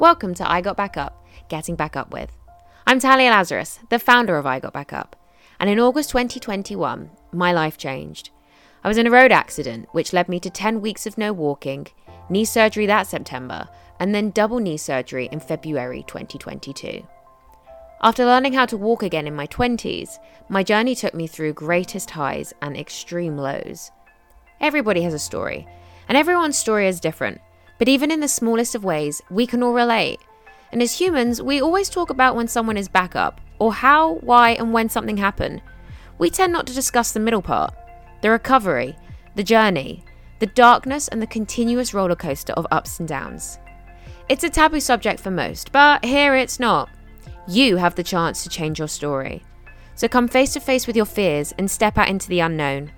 Welcome to I Got Back Up, Getting Back Up With. I'm Talia Lazarus, the founder of I Got Back Up, and in August 2021, my life changed. I was in a road accident, which led me to 10 weeks of no walking, knee surgery that September, and then double knee surgery in February 2022. After learning how to walk again in my 20s, my journey took me through greatest highs and extreme lows. Everybody has a story, and everyone's story is different. But even in the smallest of ways, we can all relate. And as humans, we always talk about when someone is back up, or how, why, and when something happened. We tend not to discuss the middle part the recovery, the journey, the darkness, and the continuous roller coaster of ups and downs. It's a taboo subject for most, but here it's not. You have the chance to change your story. So come face to face with your fears and step out into the unknown.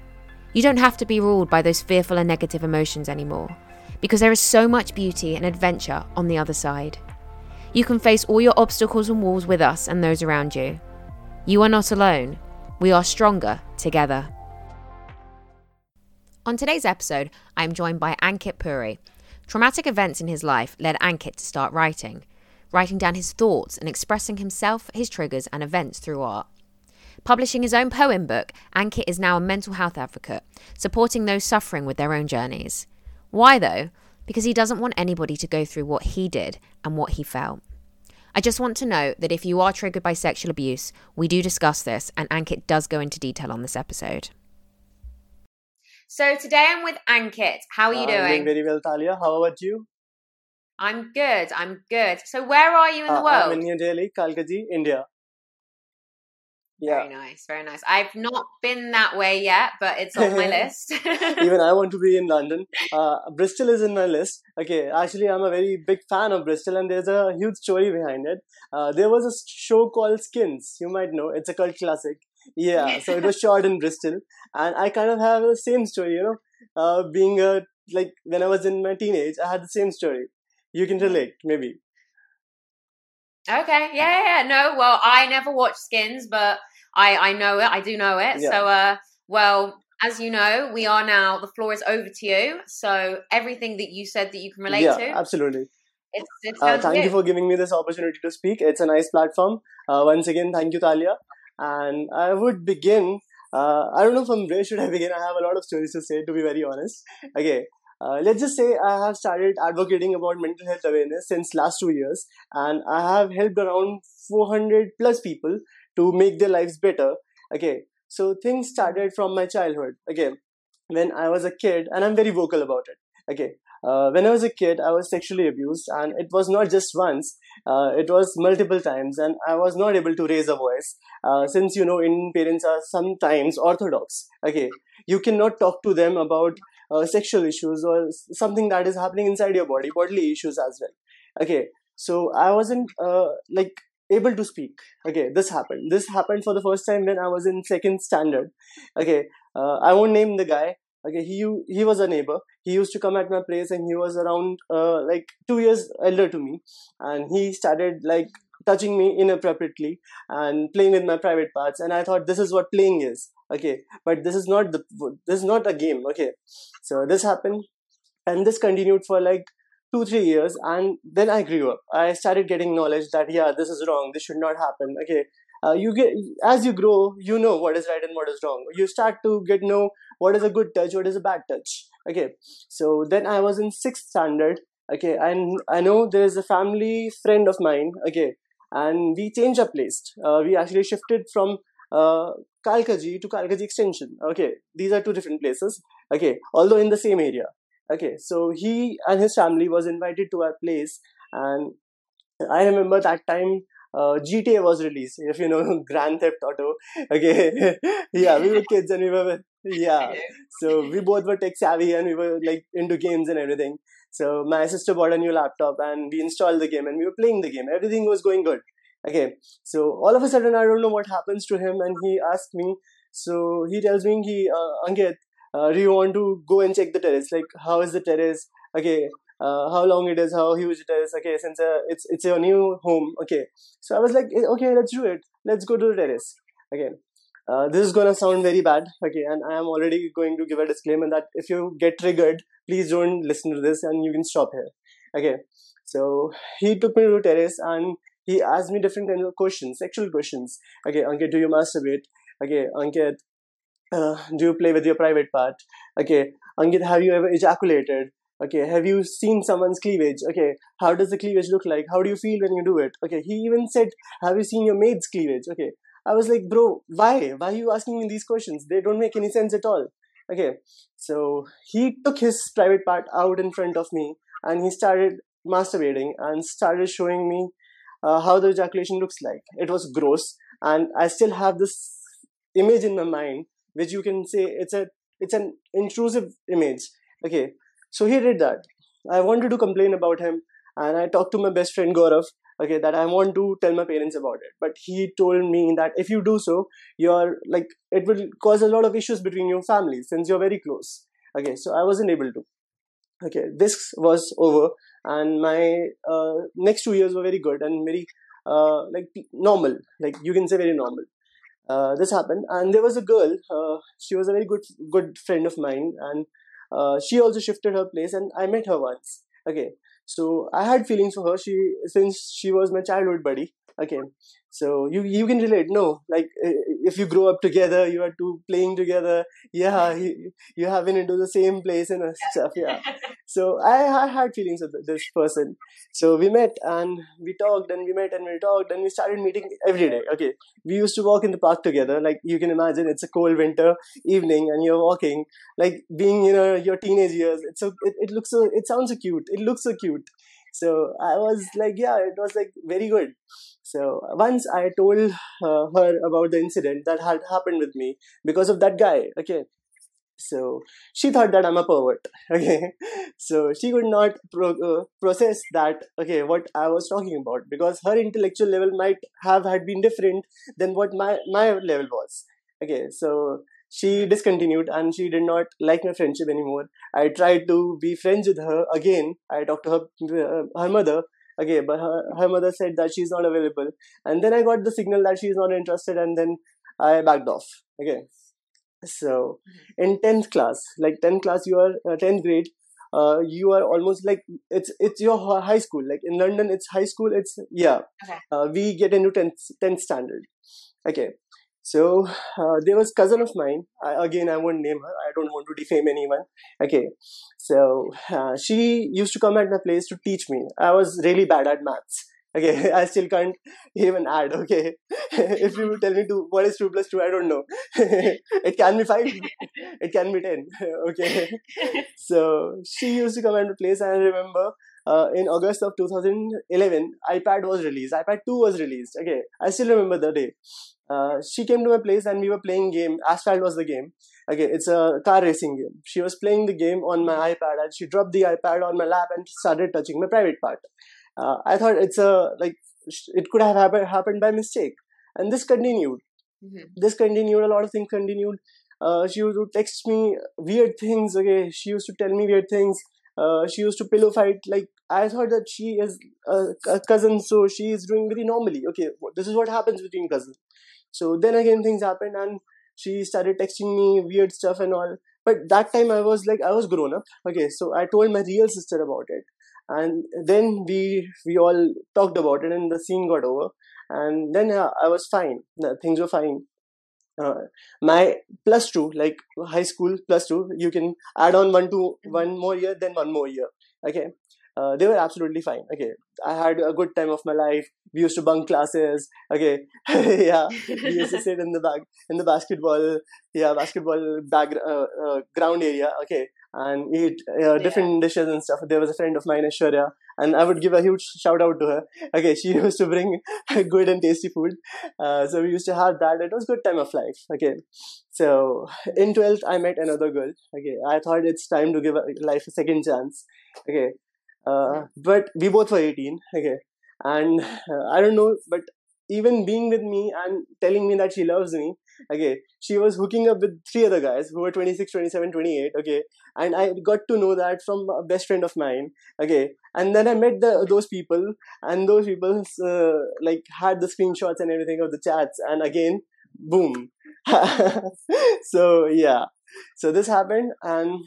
You don't have to be ruled by those fearful and negative emotions anymore because there is so much beauty and adventure on the other side. You can face all your obstacles and walls with us and those around you. You are not alone. We are stronger together. On today's episode, I am joined by Ankit Puri. Traumatic events in his life led Ankit to start writing, writing down his thoughts and expressing himself, his triggers, and events through art. Publishing his own poem book, Ankit is now a mental health advocate, supporting those suffering with their own journeys. Why though? Because he doesn't want anybody to go through what he did and what he felt. I just want to note that if you are triggered by sexual abuse, we do discuss this, and Ankit does go into detail on this episode. So today I'm with Ankit. How are you Uh, I'm doing? very well, Talia. How about you? I'm good. I'm good. So where are you in the Uh, world? I'm in New Delhi, Kalkaji, India. Yeah, Very nice, very nice. I've not been that way yet, but it's on my list. even I want to be in London. Uh, Bristol is in my list. Okay, actually, I'm a very big fan of Bristol, and there's a huge story behind it. Uh, there was a show called Skins. You might know. It's a cult classic. Yeah, so it was shot in Bristol, and I kind of have the same story. You know, uh, being a like when I was in my teenage, I had the same story. You can relate, maybe. okay, yeah, yeah, yeah. No, well, I never watched Skins, but I I know it. I do know it. Yeah. So, uh, well, as you know, we are now. The floor is over to you. So everything that you said that you can relate yeah, to, absolutely. it's it's Uh, thank you you. for giving me this opportunity to speak. It's a nice platform. Uh, once again, thank you, Talia. And I would begin. Uh, I don't know from where should I begin. I have a lot of stories to say, to be very honest. Okay, uh, let's just say I have started advocating about mental health awareness since last two years, and I have helped around 400 plus people to make their lives better. Okay, so things started from my childhood. Okay, when I was a kid, and I'm very vocal about it. Okay, uh, when I was a kid, I was sexually abused, and it was not just once, uh, it was multiple times, and I was not able to raise a voice. Uh, since you know, Indian parents are sometimes orthodox. Okay, you cannot talk to them about uh, sexual issues or something that is happening inside your body, bodily issues as well. Okay, so I wasn't uh, like able to speak. Okay, this happened. This happened for the first time when I was in second standard. Okay, uh, I won't name the guy. Okay, he he was a neighbor. He used to come at my place, and he was around uh, like two years elder to me, and he started like touching me inappropriately and playing with my private parts. And I thought this is what playing is. Okay, but this is not the this is not a game. Okay, so this happened, and this continued for like two three years, and then I grew up. I started getting knowledge that yeah, this is wrong. This should not happen. Okay. Uh, you get as you grow, you know what is right and what is wrong. You start to get know what is a good touch, what is a bad touch. Okay, so then I was in sixth standard. Okay, and I know there is a family friend of mine. Okay, and we changed our place. Uh, we actually shifted from uh, Kalkaji to Kalkaji Extension. Okay, these are two different places. Okay, although in the same area. Okay, so he and his family was invited to our place, and I remember that time uh, GTA was released. If you know Grand Theft Auto, okay, yeah, we were kids and we were yeah. So we both were tech savvy and we were like into games and everything. So my sister bought a new laptop and we installed the game and we were playing the game. Everything was going good. Okay, so all of a sudden I don't know what happens to him and he asked me. So he tells me, he uh, Ankit, uh, do you want to go and check the terrace? Like how is the terrace? Okay, uh, how long it is, how huge it is. Okay, since uh, it's it's your new home. Okay, so I was like, eh, okay, let's do it. Let's go to the terrace. Okay, uh, this is gonna sound very bad. Okay, and I am already going to give a disclaimer that if you get triggered, please don't listen to this and you can stop here. Okay, so he took me to the terrace and he asked me different kinds of questions, sexual questions. Okay, Ankit, do you masturbate? Okay, Ankit, uh, do you play with your private part? Okay, Ankit, have you ever ejaculated? Okay, have you seen someone's cleavage? Okay, how does the cleavage look like? How do you feel when you do it? Okay, he even said, have you seen your maid's cleavage? Okay, I was like, bro, why? Why are you asking me these questions? They don't make any sense at all. Okay, so he took his private part out in front of me and he started masturbating and started showing me uh, how the ejaculation looks like. It was gross, and I still have this image in my mind, which you can say it's a it's an intrusive image. Okay, so he did that. I wanted to complain about him, and I talked to my best friend Gaurav. Okay, that I want to tell my parents about it, but he told me that if you do so, you're like it will cause a lot of issues between your families since you're very close. Okay, so I wasn't able to okay this was over and my uh, next two years were very good and very uh, like normal like you can say very normal uh, this happened. And there was a girl uh, she was a very good good friend of mine. And uh, she also shifted her place and i met her once. Okay. So i had feelings for her. She since she was my childhood buddy. Okay so you you can relate. No like if you grow up together you are two playing together yeah you, you have been into the same place and stuff yeah. So I, I had feelings with this person. So we met and we talked and we met and we talked and we started meeting every day okay? We used to walk in the park together. Like you can imagine it's a cold winter evening and you're walking. Like being you know your teenage years it's so it, it looks so it sounds so cute. It looks so cute so i was like yeah it was like very good so once I told uh, her about the incident that had happened with me because of that guy. Okay. So she thought that I'm a pervert. Okay. So she could not pro- uh, process that, okay, what I was talking about because her intellectual level might have had been different than what my, my level was. Okay. So she discontinued and she did not like my friendship anymore. I tried to be friends with her again. I talked to her, uh, her mother okay but her, her mother said that she's not available and then i got the signal that she's not interested and then i backed off okay so mm-hmm. in 10th class like 10th class you are uh, 10th grade uh, you are almost like it's it's your high school like in london it's high school it's yeah okay. uh, we get into 10th 10th standard okay so uh, there was cousin of mine. I, again, I won't name her. I don't want to defame anyone. Okay. So uh, she used to come at my place to teach me. I was really bad at maths. Okay, I still can't even add. Okay, if you tell me to what is two plus two, I don't know. it can be five. It can be ten. Okay, so she used to come at my place. And I remember uh, in August of 2011, iPad was released. iPad 2 was released. Okay, I still remember the day. Uh, she came to my place and we were playing game. Asphalt was the game. Okay, it's a car racing game. She was playing the game on my iPad and she dropped the iPad on my lap and started touching my private part. Uh, I thought it's a like it could have happen, happened by mistake, and this continued. Mm-hmm. This continued. A lot of things continued. Uh, she used to text me weird things. Okay, she used to tell me weird things. Uh, she used to pillow fight. Like I thought that she is a, a cousin, so she is doing very normally. Okay, this is what happens between cousins. So then again things happened and she started texting me weird stuff and all. But that time I was like I was grown up. Okay, so I told my real sister about it. And then we we all talked about it and the scene got over. And then uh, I was fine. Things were fine. Uh, my plus two, like high school plus two, you can add on one to one more year, then one more year. Okay, uh, they were absolutely fine. Okay, I had a good time of my life. We used to bunk classes. Okay, yeah, we used to sit in the back in the basketball, yeah, basketball back uh, uh, ground area. Okay, and eat uh, different yeah. dishes and stuff. There was a friend of mine, Aishwarya, and I would give a huge shout out to her. Okay, she used to bring good and tasty food, uh, so we used to have that. It was good time of life. Okay, so in twelfth, I met another girl. Okay, I thought it's time to give life a second chance. Okay, uh, but we both were 18 okay and uh, i don't know but even being with me and telling me that she loves me okay she was hooking up with three other guys who were 26 27 28 okay and i got to know that from a best friend of mine okay and then i met the those people and those people uh, like had the screenshots and everything of the chats and again boom so yeah so this happened and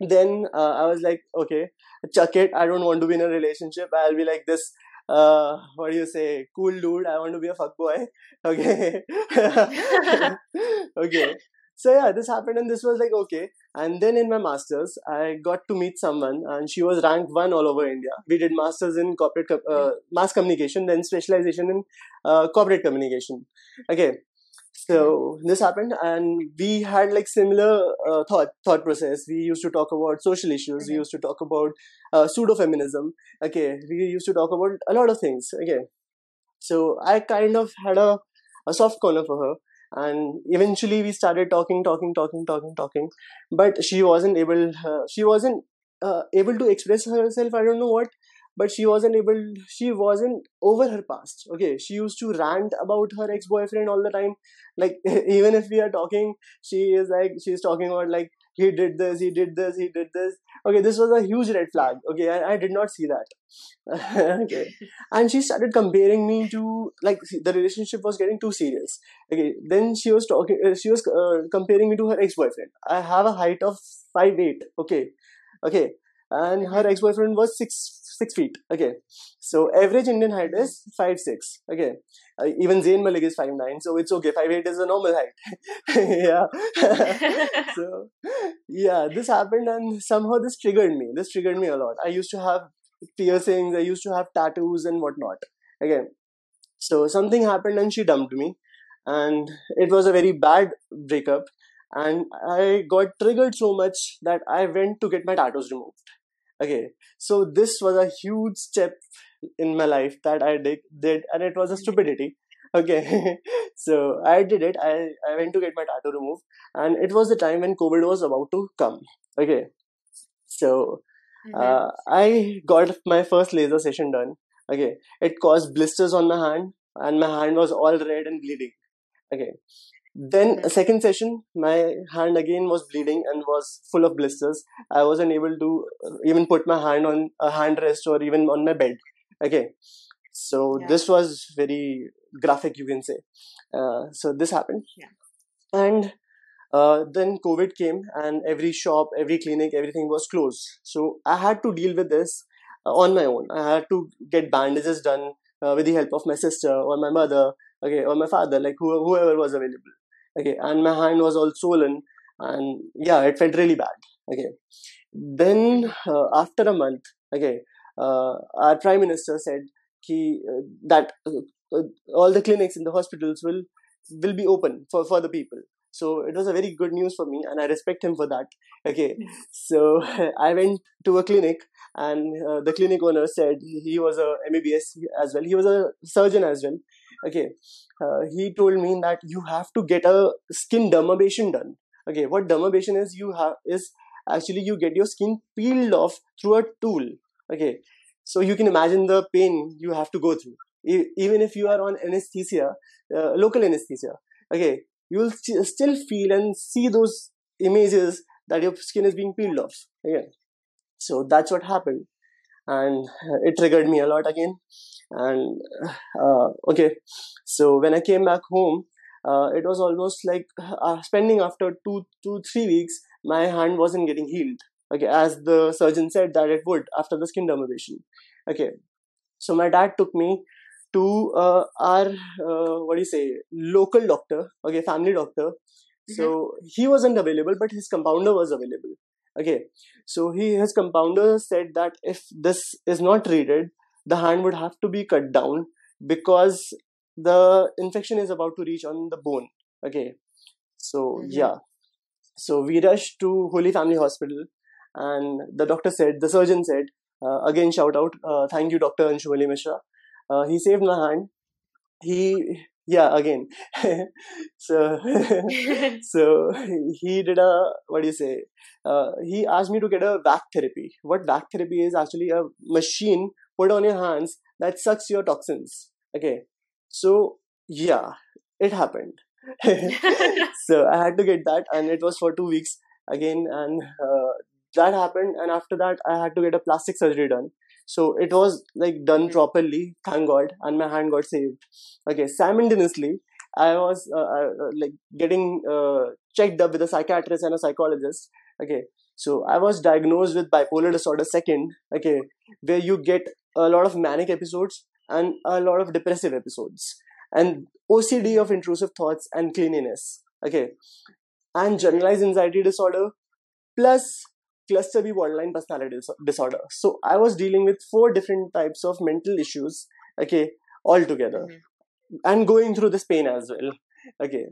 then uh, i was like okay chuck it. I don't want to be in a relationship. I'll be like this. Uh, what do you say? Cool dude. I want to be a fuck boy. Okay. okay. So yeah, this happened, and this was like okay. And then in my masters, I got to meet someone, and she was ranked one all over India. We did masters in corporate uh, mass communication, then specialization in uh, corporate communication. Okay, so this happened and we had like similar uh, thought thought process. We used to talk about social issues. We used to talk about uh, pseudo feminism okay. We used to talk about a lot of things. Okay. So i kind of had a, a soft corner for her and eventually we started talking talking talking talking talking. But she wasn't able uh, she wasn't uh, able to express herself i don't know what but she wasn't able she wasn't over her past okay? She used to rant about her ex-boyfriend all the time. Like even if we are talking she is like she's talking about like he did this he did this he did this. Okay this was a huge red flag. Okay i, I did not see that. Okay. And she started comparing me to like the relationship was getting too serious. Okay then she was talking uh, she was uh, comparing me to her ex-boyfriend. I have a height of five eight. okay. Okay. And her ex-boyfriend was six six feet. Okay, so average Indian height is five six. Okay, uh, even Zayn Malik is five nine, so it's okay. Five eight is a normal height. yeah. so yeah, this happened, and somehow this triggered me. This triggered me a lot. I used to have piercings. I used to have tattoos and whatnot. Again, so something happened, and she dumped me, and it was a very bad breakup. And I got triggered so much that I went to get my tattoos removed okay. So this was a huge step in my life that i did, did and it was a stupidity. Okay. So i did it. I, I went to get my tattoo removed and it was the time when covid was about to come. Okay. So mm-hmm. uh, i got my first laser session done. Okay. It caused blisters on my hand and my hand was all red and bleeding. Okay then a second session, my hand again was bleeding and was full of blisters. I wasn't able to uh, even put my hand on a hand rest or even on my bed. Okay, so yeah. this was very graphic, you can say. Uh, so this happened, yeah. and uh, then COVID came, and every shop, every clinic, everything was closed. So I had to deal with this uh, on my own. I had to get bandages done uh, with the help of my sister or my mother, okay, or my father, like who, whoever was available okay and my hand was all swollen and yeah it felt really bad. Okay. Then uh, after a month okay uh, our prime minister said he, uh, that uh, uh, all the clinics in the hospitals will will be open for, for the people. So it was a very good news for me and i respect him for that. Okay. So i went to a clinic and uh, the clinic owner said he was a mbbs as well. He was a surgeon as well okay. Uh, he told me that you have to get a skin dermabrasion done. Okay. What dermabrasion is you have is actually you get your skin peeled off through a tool. Okay. So you can imagine the pain you have to go through. E- even if you are on anesthesia uh, local anesthesia. Okay. You will st- still feel and see those images that your skin is being peeled off. Again. So that's what happened and it triggered me a lot again. And uh, okay so when i came back home uh, it was almost like uh, spending after two two three weeks my hand wasn't getting healed okay as the surgeon said that it would after the skin dermabrasion okay. So my dad took me to uh, our uh, what do you say local doctor okay family doctor. Mm-hmm. so he wasn't available but his compounder was available okay. So he his compounder said that if this is not treated the hand would have to be cut down because the infection is about to reach on the bone. Okay. So mm-hmm. yeah. So we rushed to holy family hospital and the doctor said the surgeon said uh, again shout out uh, thank you dr anshumali mishra. Uh, he saved my hand. He yeah again. So so he did a what do you say? Uh, he asked me to get a vac therapy. What vac therapy is actually a machine put on your hands that sucks your toxins. Okay. So yeah it happened. So i had to get that and it was for two weeks again and uh, that happened and after that i had to get a plastic surgery done so it was like done properly thank god and my hand got saved. Okay simultaneously i was uh, uh, like getting uh, checked up with a psychiatrist and a psychologist. Okay So I was diagnosed with bipolar disorder second, okay, where you get a lot of manic episodes and a lot of depressive episodes, and OCD of intrusive thoughts and cleanliness, okay, and generalized anxiety disorder, plus cluster B borderline personality disorder. So I was dealing with four different types of mental issues, okay, all together, mm-hmm. and going through this pain as well, okay.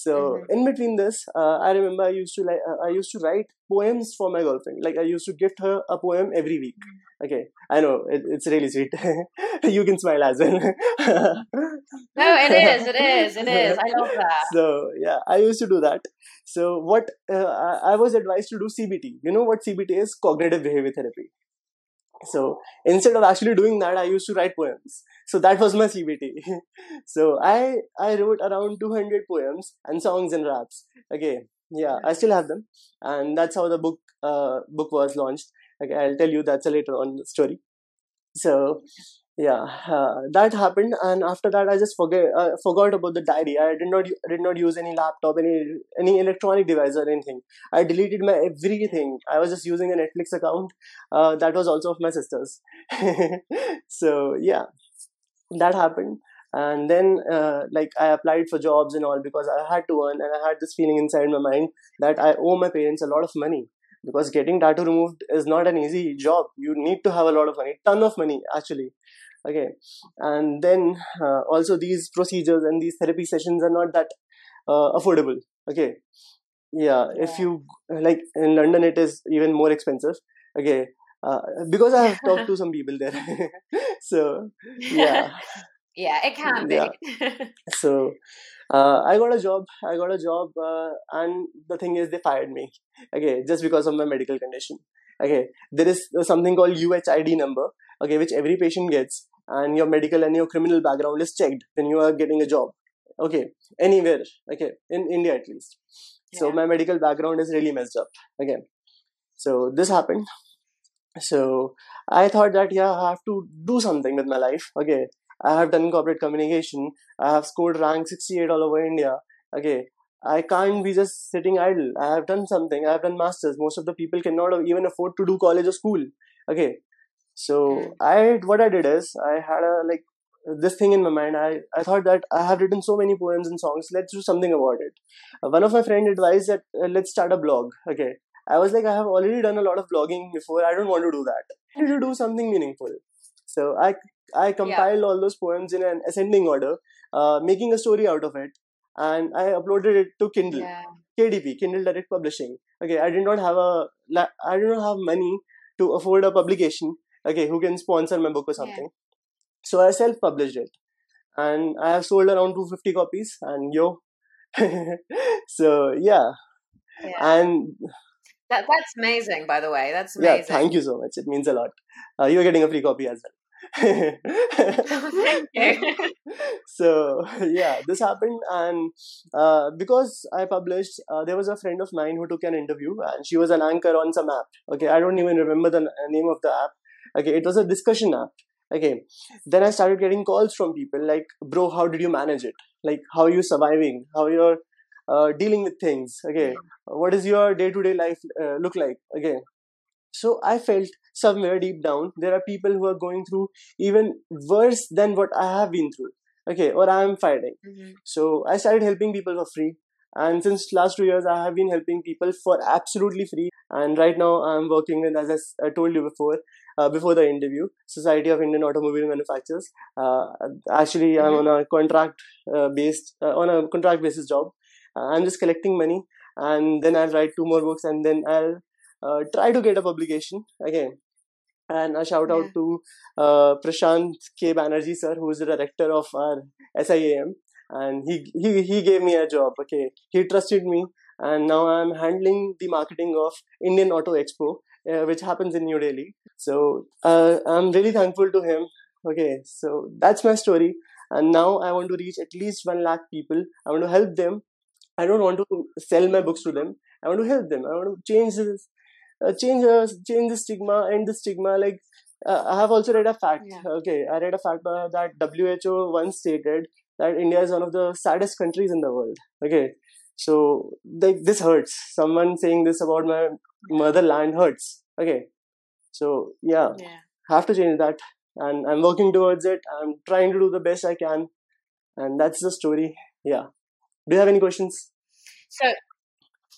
So mm-hmm. in between this, uh, I remember I used to like uh, I used to write poems for my girlfriend. Like I used to gift her a poem every week. Mm-hmm. Okay, I know it, it's really sweet. you can smile as well. no, it is. It is. It is. I love that. So yeah, I used to do that. So what uh, I, I was advised to do CBT. You know what CBT is? Cognitive behavior therapy. So instead of actually doing that, I used to write poems. So that was my CBT. so I I wrote around 200 poems and songs and raps. Okay, yeah, I still have them, and that's how the book uh, book was launched. Okay, I'll tell you that's a later on story. So yeah uh, that happened and after that i just forget uh, forgot about the diary. I did not did not use any laptop any any electronic device or anything. I deleted my everything. I was just using a netflix account. Uh, that was also of my sister's. So yeah that happened. And then uh, like i applied for jobs and all because i had to earn and i had this feeling inside my mind that i owe my parents a lot of money because getting tattoo removed is not an easy job. You need to have a lot of money ton of money actually. Okay. And then uh, also these procedures and these therapy sessions are not that uh, affordable. Okay. Yeah, yeah, if you like in london it is even more expensive. Okay. Uh, because i have talked to some people there. So yeah. Yeah it can be. Yeah. so uh, I got a job. I got a job, uh, and the thing is, they fired me. Okay, just because of my medical condition. Okay, there is something called UHID number. Okay, which every patient gets, and your medical and your criminal background is checked when you are getting a job. Okay, anywhere. Okay, in India at least. Yeah. So my medical background is really messed up. Okay, so this happened. So I thought that yeah, I have to do something with my life. Okay, I have done corporate communication. I have scored rank 68 all over India. Okay. I can't be just sitting idle. I have done something. I have done masters. Most of the people cannot even afford to do college or school. Okay. So. I what I did is I had a like this thing in my mind. I, I thought that I have written so many poems and songs. Let's do something about it. One of my friend advised that uh, let's start a blog. Okay. I was like, I have already done a lot of blogging before. I don't want to do that. I need to do something meaningful. So I I compiled yeah. all those poems in an ascending order, uh, making a story out of it, and I uploaded it to Kindle, yeah. KDP, Kindle Direct Publishing. Okay, I did not have a, I did not have money to afford a publication. Okay, who can sponsor my book or something? Yeah. So I self-published it, and I have sold around 250 copies. And yo, so yeah. yeah. and that that's amazing. By the way, that's amazing. Yeah, thank you so much. It means a lot. Uh, you're getting a free copy as well. So yeah this happened and uh, because i published uh, there was a friend of mine who took an interview and she was an anchor on some app. Okay i don't even remember the name of the app. Okay it was a discussion app. Okay then i started getting calls from people like bro how did you manage it? Like how are you surviving? How you're uh, dealing with things? Okay what is your day-to-day life uh, look like? Okay so I felt somewhere deep down there are people who are going through even worse than what I have been through. Okay, or I am fighting. Mm-hmm. So I started helping people for free. And since last two years, I have been helping people for absolutely free. And right now, I'm working with, as I told you before, uh, before the interview, Society of Indian Automobile Manufacturers. Uh, actually, mm-hmm. I'm on a contract uh, based, uh, on a contract basis job. Uh, I'm just collecting money, and then I'll write two more books, and then I'll uh, try to get a publication again and a shout out yeah. to uh, Prashant K. Banerjee sir, who is the director of our SIAM, and he, he he gave me a job. Okay, he trusted me, and now I'm handling the marketing of Indian Auto Expo, uh, which happens in New Delhi. So uh, I'm really thankful to him. Okay, so that's my story, and now I want to reach at least one lakh people. I want to help them. I don't want to sell my books to them. I want to help them. I want to change this uh, change uh, change the stigma and the stigma like uh, i have also read a fact yeah. okay i read a fact uh, that WHO once stated that india is one of the saddest countries in the world okay so like this hurts someone saying this about my motherland hurts. Okay, so yeah, Yeah. have to change that, and I'm working towards it. I'm trying to do the best I can, and that's the story. Yeah. Do you have any questions? So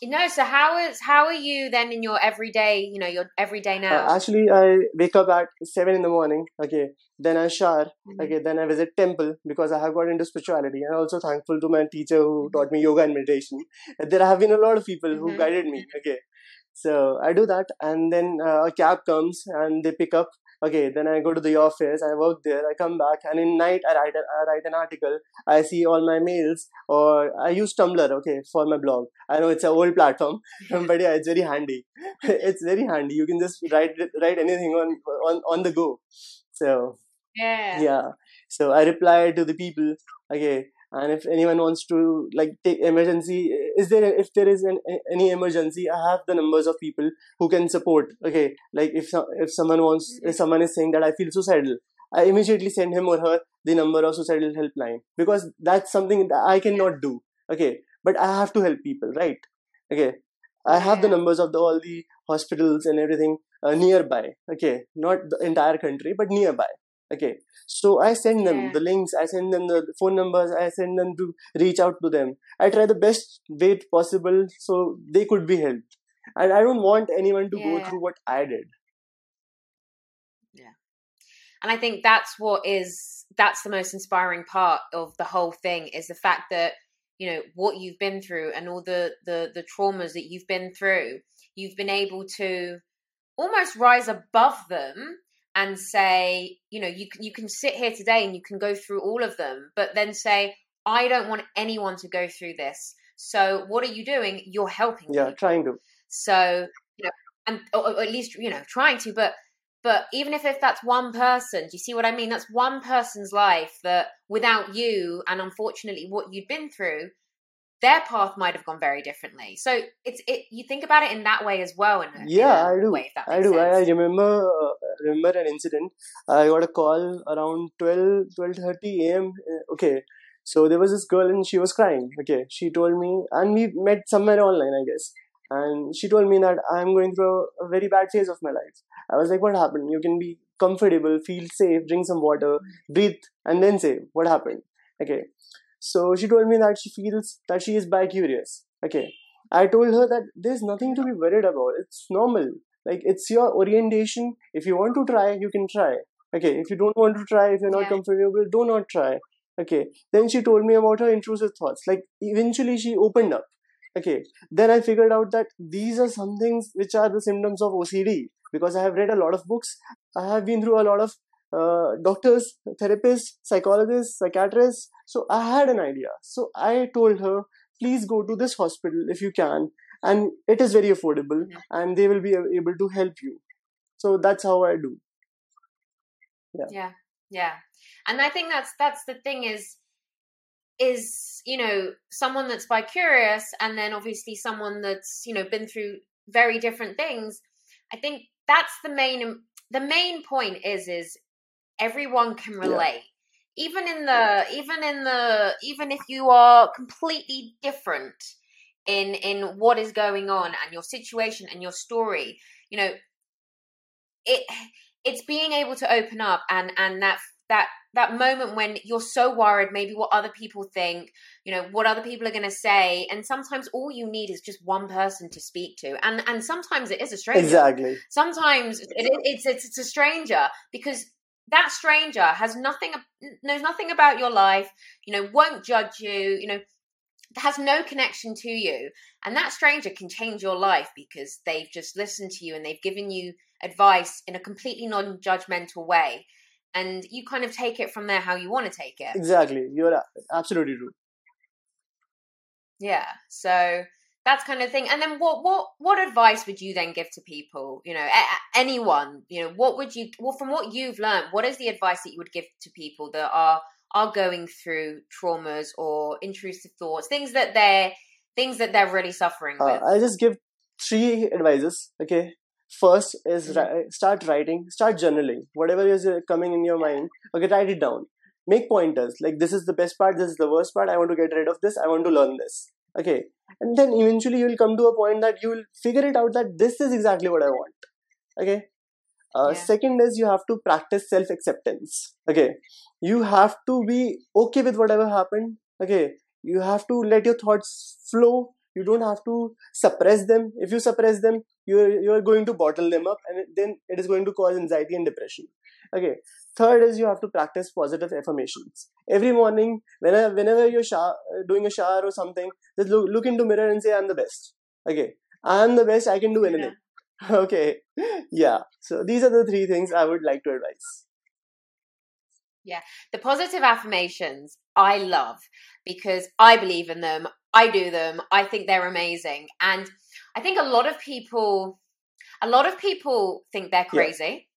no, so how is how are you then in your everyday, you know, your everyday now? Uh, actually, I wake up at seven in the morning. Okay, then I shower. Mhm. Okay, then I visit temple because I have got into spirituality, and also thankful to my teacher who Mm-hmm. taught me yoga and meditation. There have been a lot of people who Mhm. guided me. Okay, so I do that, and then uh, a cab comes and they pick up. Okay, then I go to the office. I work there. I come back, and in night I write a, I write an article. I see all my mails, or I use Tumblr. Okay, for my blog. I know it's an old platform, but yeah, it's very handy. it's very handy. You can just write write anything on on on the go. So yeah. yeah so i reply to the people okay and if anyone wants to like take emergency is there if there is an, any emergency i have the numbers of people who can support. Okay like if if someone wants if someone is saying that i feel suicidal i immediately send him or her the number of suicidal helpline because that's something that i cannot do. Okay but i have to help people right? Okay i have the numbers of the, all the hospitals and everything uh, nearby. Okay not the entire country but nearby okay. So i send them Yeah. the links i send them the phone numbers i send them to reach out to them. I try the best way possible so they could be helped. And i don't want anyone to go through what i did. Yeah. And I think that's what is that's the most inspiring part of the whole thing is the fact that you know what you've been through and all the the the traumas that you've been through, you've been able to almost rise above them and say, you know, you can you can sit here today and you can go through all of them, but then say, I don't want anyone to go through this. So what are you doing? You're helping yeah people. trying to So you know, and or, or at least you know, trying to. But but even if if that's one person, do you see what I mean? That's one person's life that without you, and unfortunately what you've been through, their path might have gone very differently. So it's it. You think about it in that way as well. In a, in Yeah, a I do. Way, I do. I, I remember uh, remember an incident. I got a call around 12 12:30 a.m. Uh, Okay, so there was this girl and she was crying. Okay, she told me, and we met somewhere online, I guess. And she told me that I'm going through a, very bad phase of my life. I was like, "What happened? You can be comfortable, feel safe, drink some water, breathe, and then say what happened." Okay, so she told me that she feels that she is bi-curious. Okay, I told her that there's nothing to be worried about. It's normal like it's your orientation. If you want to try you can try. Okay if you don't want to try if you're not Yeah. comfortable do not try. Okay then she told me about her intrusive thoughts. Like eventually she opened up. Okay then i figured out that these are some things which are the symptoms of ocd because i have read a lot of books. I have been through a lot of uh, doctors therapists psychologists psychiatrists. So i had an idea. So i told her please go to this hospital if you can and it is very affordable and they will be able to help you. So that's how i do. Yeah. Yeah. And i think that's that's the thing is is you know someone that's bi curious and then obviously someone that's you know been through very different things i think that's the main the main point is is everyone can Yeah. relate. Even in the even in the even if you are completely different in in what is going on and your situation and your story you know it it's being able to open up and and that that that moment when you're so worried maybe what other people think you know what other people are going to say and sometimes all you need is just one person to speak to and and sometimes it is a stranger. Exactly. Sometimes it, it's, it's it's a stranger because that stranger has nothing knows nothing about your life you know won't judge you you know has no connection to you. And that stranger can change your life because they've just listened to you and they've given you advice in a completely non-judgmental way. And you kind of take it from there how you want to take it. Exactly. You're absolutely true. Yeah. So that's kind of thing. And then what what what advice would you then give to people? You know anyone you know what would you well from what you've learned what is the advice that you would give to people that are are going through traumas or intrusive thoughts things that they're things that they're really suffering uh, with. I just give three advices okay? First is Mhm. ri- start writing start journaling. Whatever is uh, coming in your mind okay write it down. Make pointers like this is the best part this is the worst part i want to get rid of this i want to learn this okay? And then eventually you'll come to a point that you'll figure it out that this is exactly what i want okay uh, Yeah. second is you have to practice self acceptance okay. You have to be okay with whatever happened. Okay. You have to let your thoughts flow. You don't have to suppress them. If you suppress them you're you're going to bottle them up and then it is going to cause anxiety and depression. Okay. Third is you have to practice positive affirmations. Every morning whenever whenever you're shower, doing a shower or something just look, look into mirror and say i'm the best. Okay. I'm the best. I can do anything okay yeah so these are the three things i would like to advise Yeah. the positive affirmations I love because I believe in them. I do them. I think they're amazing. And I think a lot of people a lot of people think they're Yeah. crazy.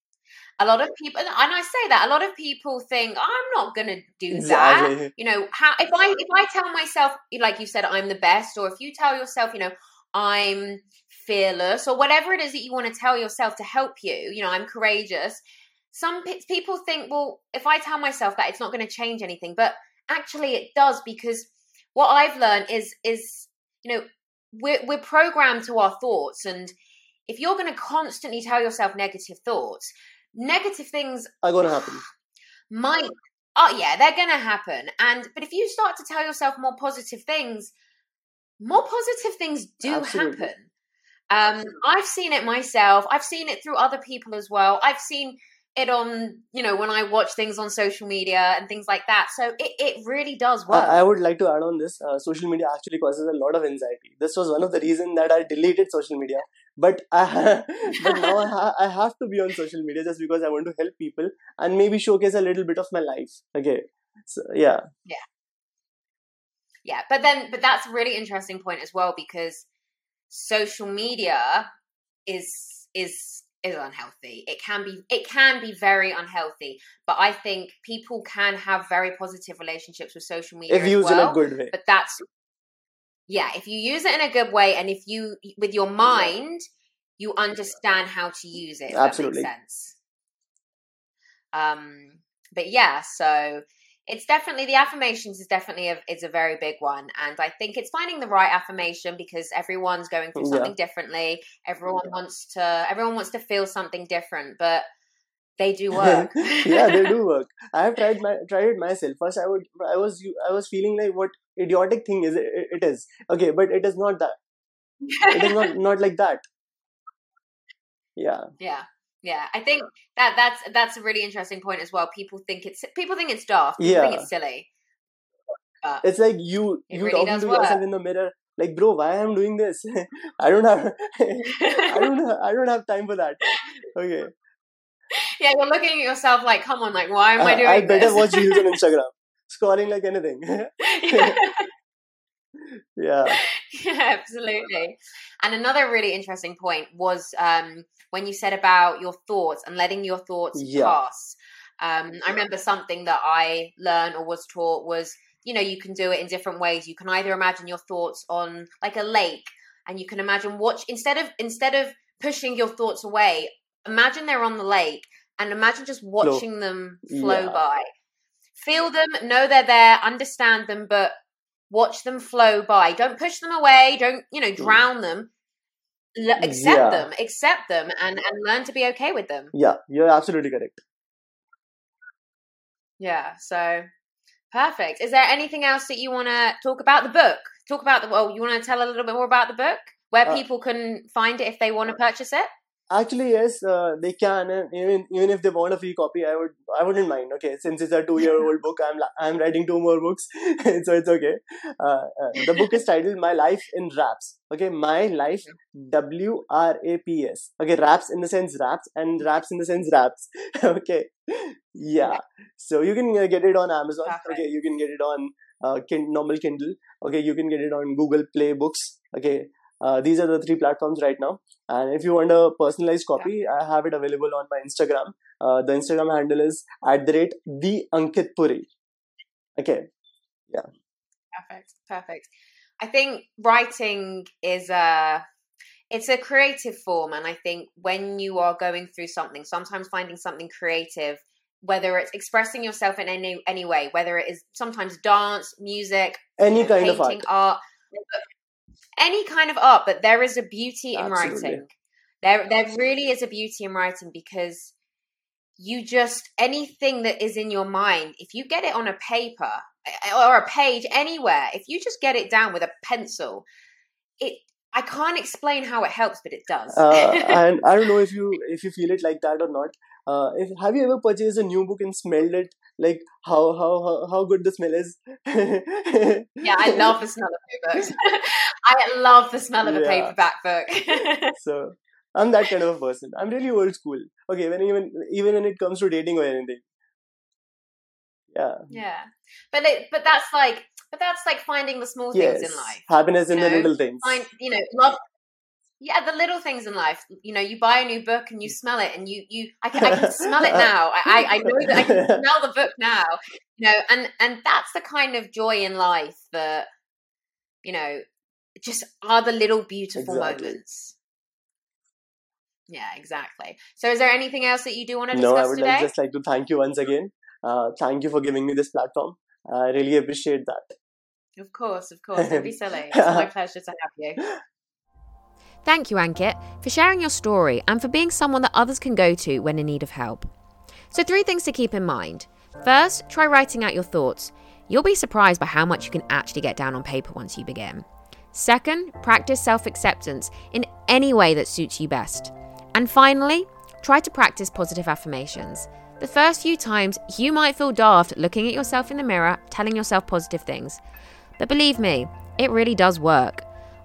A lot of people and I say that a lot of people think I'm not going to do that. You know, how if I if I tell myself like you said I'm the best or if you tell yourself, you know, I'm fearless or whatever it is that you want to tell yourself to help you, you know, I'm courageous. Some pe- people think, well, if I tell myself that, it's not going to change anything, but actually it does because what I've learned is is you know we're we're programmed to our thoughts, and if you're going to constantly tell yourself negative thoughts, negative things are gonna happen. might oh yeah they're gonna happen. And but if you start to tell yourself more positive things more positive things do Absolutely. happen um i've seen it myself i've seen it through other people as well i've seen it on you know when i watch things on social media and things like that so it, it really does work I, I would like to add on this. Uh, social media actually causes a lot of anxiety. This was one of the reasons that I deleted social media. But I, but now I, ha- I have to be on social media just because I want to help people and maybe showcase a little bit of my life. Okay, so yeah, yeah but then but that's a really interesting point as well because social media is is is unhealthy it can be it can be very unhealthy but i think people can have very positive relationships with social media if as it in a good way. but that's yeah if you use it in a good way and if you with your mind you understand how to use it Absolutely. that makes sense um but yeah so it's definitely the affirmations is definitely a it's a very big one and i think it's finding the right affirmation because everyone's going through Yeah. something differently everyone wants to everyone wants to feel something different but they do work yeah, they do work. I have tried my tried it myself. First, I would I was I was feeling like what idiotic thing is it, it is okay, but it is not that. It is not not like that. Yeah, Yeah, yeah. I think that that's that's a really interesting point as well. People think it's people think it's daft. People think Yeah. it's silly. But it's like you It you really talking to yourself in the mirror like bro why am i'm doing this i don't have i don't have, i don't have time for that okay yeah, you're looking at yourself like, come on, like, why am I uh, doing i better this? watch reels on instagram scrolling like anything yeah. yeah absolutely. And another really interesting point was um, when you said about your thoughts and letting your thoughts Yeah. pass. Um, I remember something that I learned or was taught was, you know, you can do it in different ways. You can either imagine your thoughts on like a lake, and you can imagine watch instead of instead of pushing your thoughts away, imagine they're on the lake and imagine just watching them flow Yeah. by. Feel them, know they're there, understand them, but watch them flow by. Don't push them away. Don't you know drown them. L- accept Yeah. them, accept them, and and learn to be okay with them. yeah you're absolutely correct Yeah. So perfect. Is there anything else that you want to talk about the book? Talk about the well. You want to tell a little bit more about the book, where Uh, people can find it if they want to purchase it. Actually yes uh, they can and even even if they want a free copy i would i wouldn't mind okay? Since it's a two year old book i'm i'm writing two more books so it's okay. Uh, uh, the book is titled my life in raps okay? My life w r a p s okay? Raps in the sense raps and raps in the sense raps okay? Yeah so you can uh, get it on amazon okay? You can get it on uh, kin- normal kindle okay? You can get it on google play books okay uh, these are the three platforms right now. And if you want a personalized copy i have it available on my instagram. Uh, the instagram handle is at the rate the ankit puri. Okay. Yeah. Perfect. Perfect. I think writing is a it's a creative form. And I think when you are going through something, sometimes finding something creative, whether it's expressing yourself in any any way, whether it is sometimes dance, music, any you know, kind of art. painting, art, any kind of art, but there is a beauty in Absolutely. writing. There, there really is a beauty in writing because you just anything that is in your mind, if you get it on a paper or a page anywhere, if you just get it down with a pencil, it. I can't explain how it helps, but it does. uh, and I don't know if you if you feel it like that or not. Uh, if have you ever purchased a new book and smelled it? Like how how how, how good the smell is? yeah, I love the smell of paper. I love the smell of a paperback book. so I'm that kind of a person. I'm really old school. Okay, when even even when it comes to dating or anything. Yeah. yeah, but it, but that's like but that's like finding the small Yes. things in life. Happiness in you the little things. Find you know love. Yeah, the little things in life. You know, you buy a new book and you mm. smell it, and you you I can, I can smell it now. I I I know that I can smell the book now. You know, and and that's the kind of joy in life that you know just are the little beautiful Exactly. moments. Yeah, exactly. So, is there anything else that you do want to No, I discuss would today? just like to thank you once again. Uh, thank you for giving me this platform. I really appreciate that. Of course, of course. Don't be silly. It's my pleasure to have you. Thank you, Ankit, for sharing your story and for being someone that others can go to when in need of help. So, three things to keep in mind. First, try writing out your thoughts. You'll be surprised by how much you can actually get down on paper once you begin. Second, practice self acceptance in any way that suits you best. And finally, try to practice positive affirmations. The first few times, you might feel daft looking at yourself in the mirror, telling yourself positive things. But believe me, it really does work.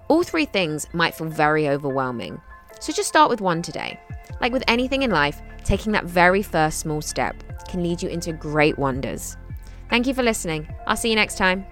All three things might feel very overwhelming. So just start with one today. Like with anything in life, taking that very first small step can lead you into great wonders. Thank you for listening. I'll see you next time.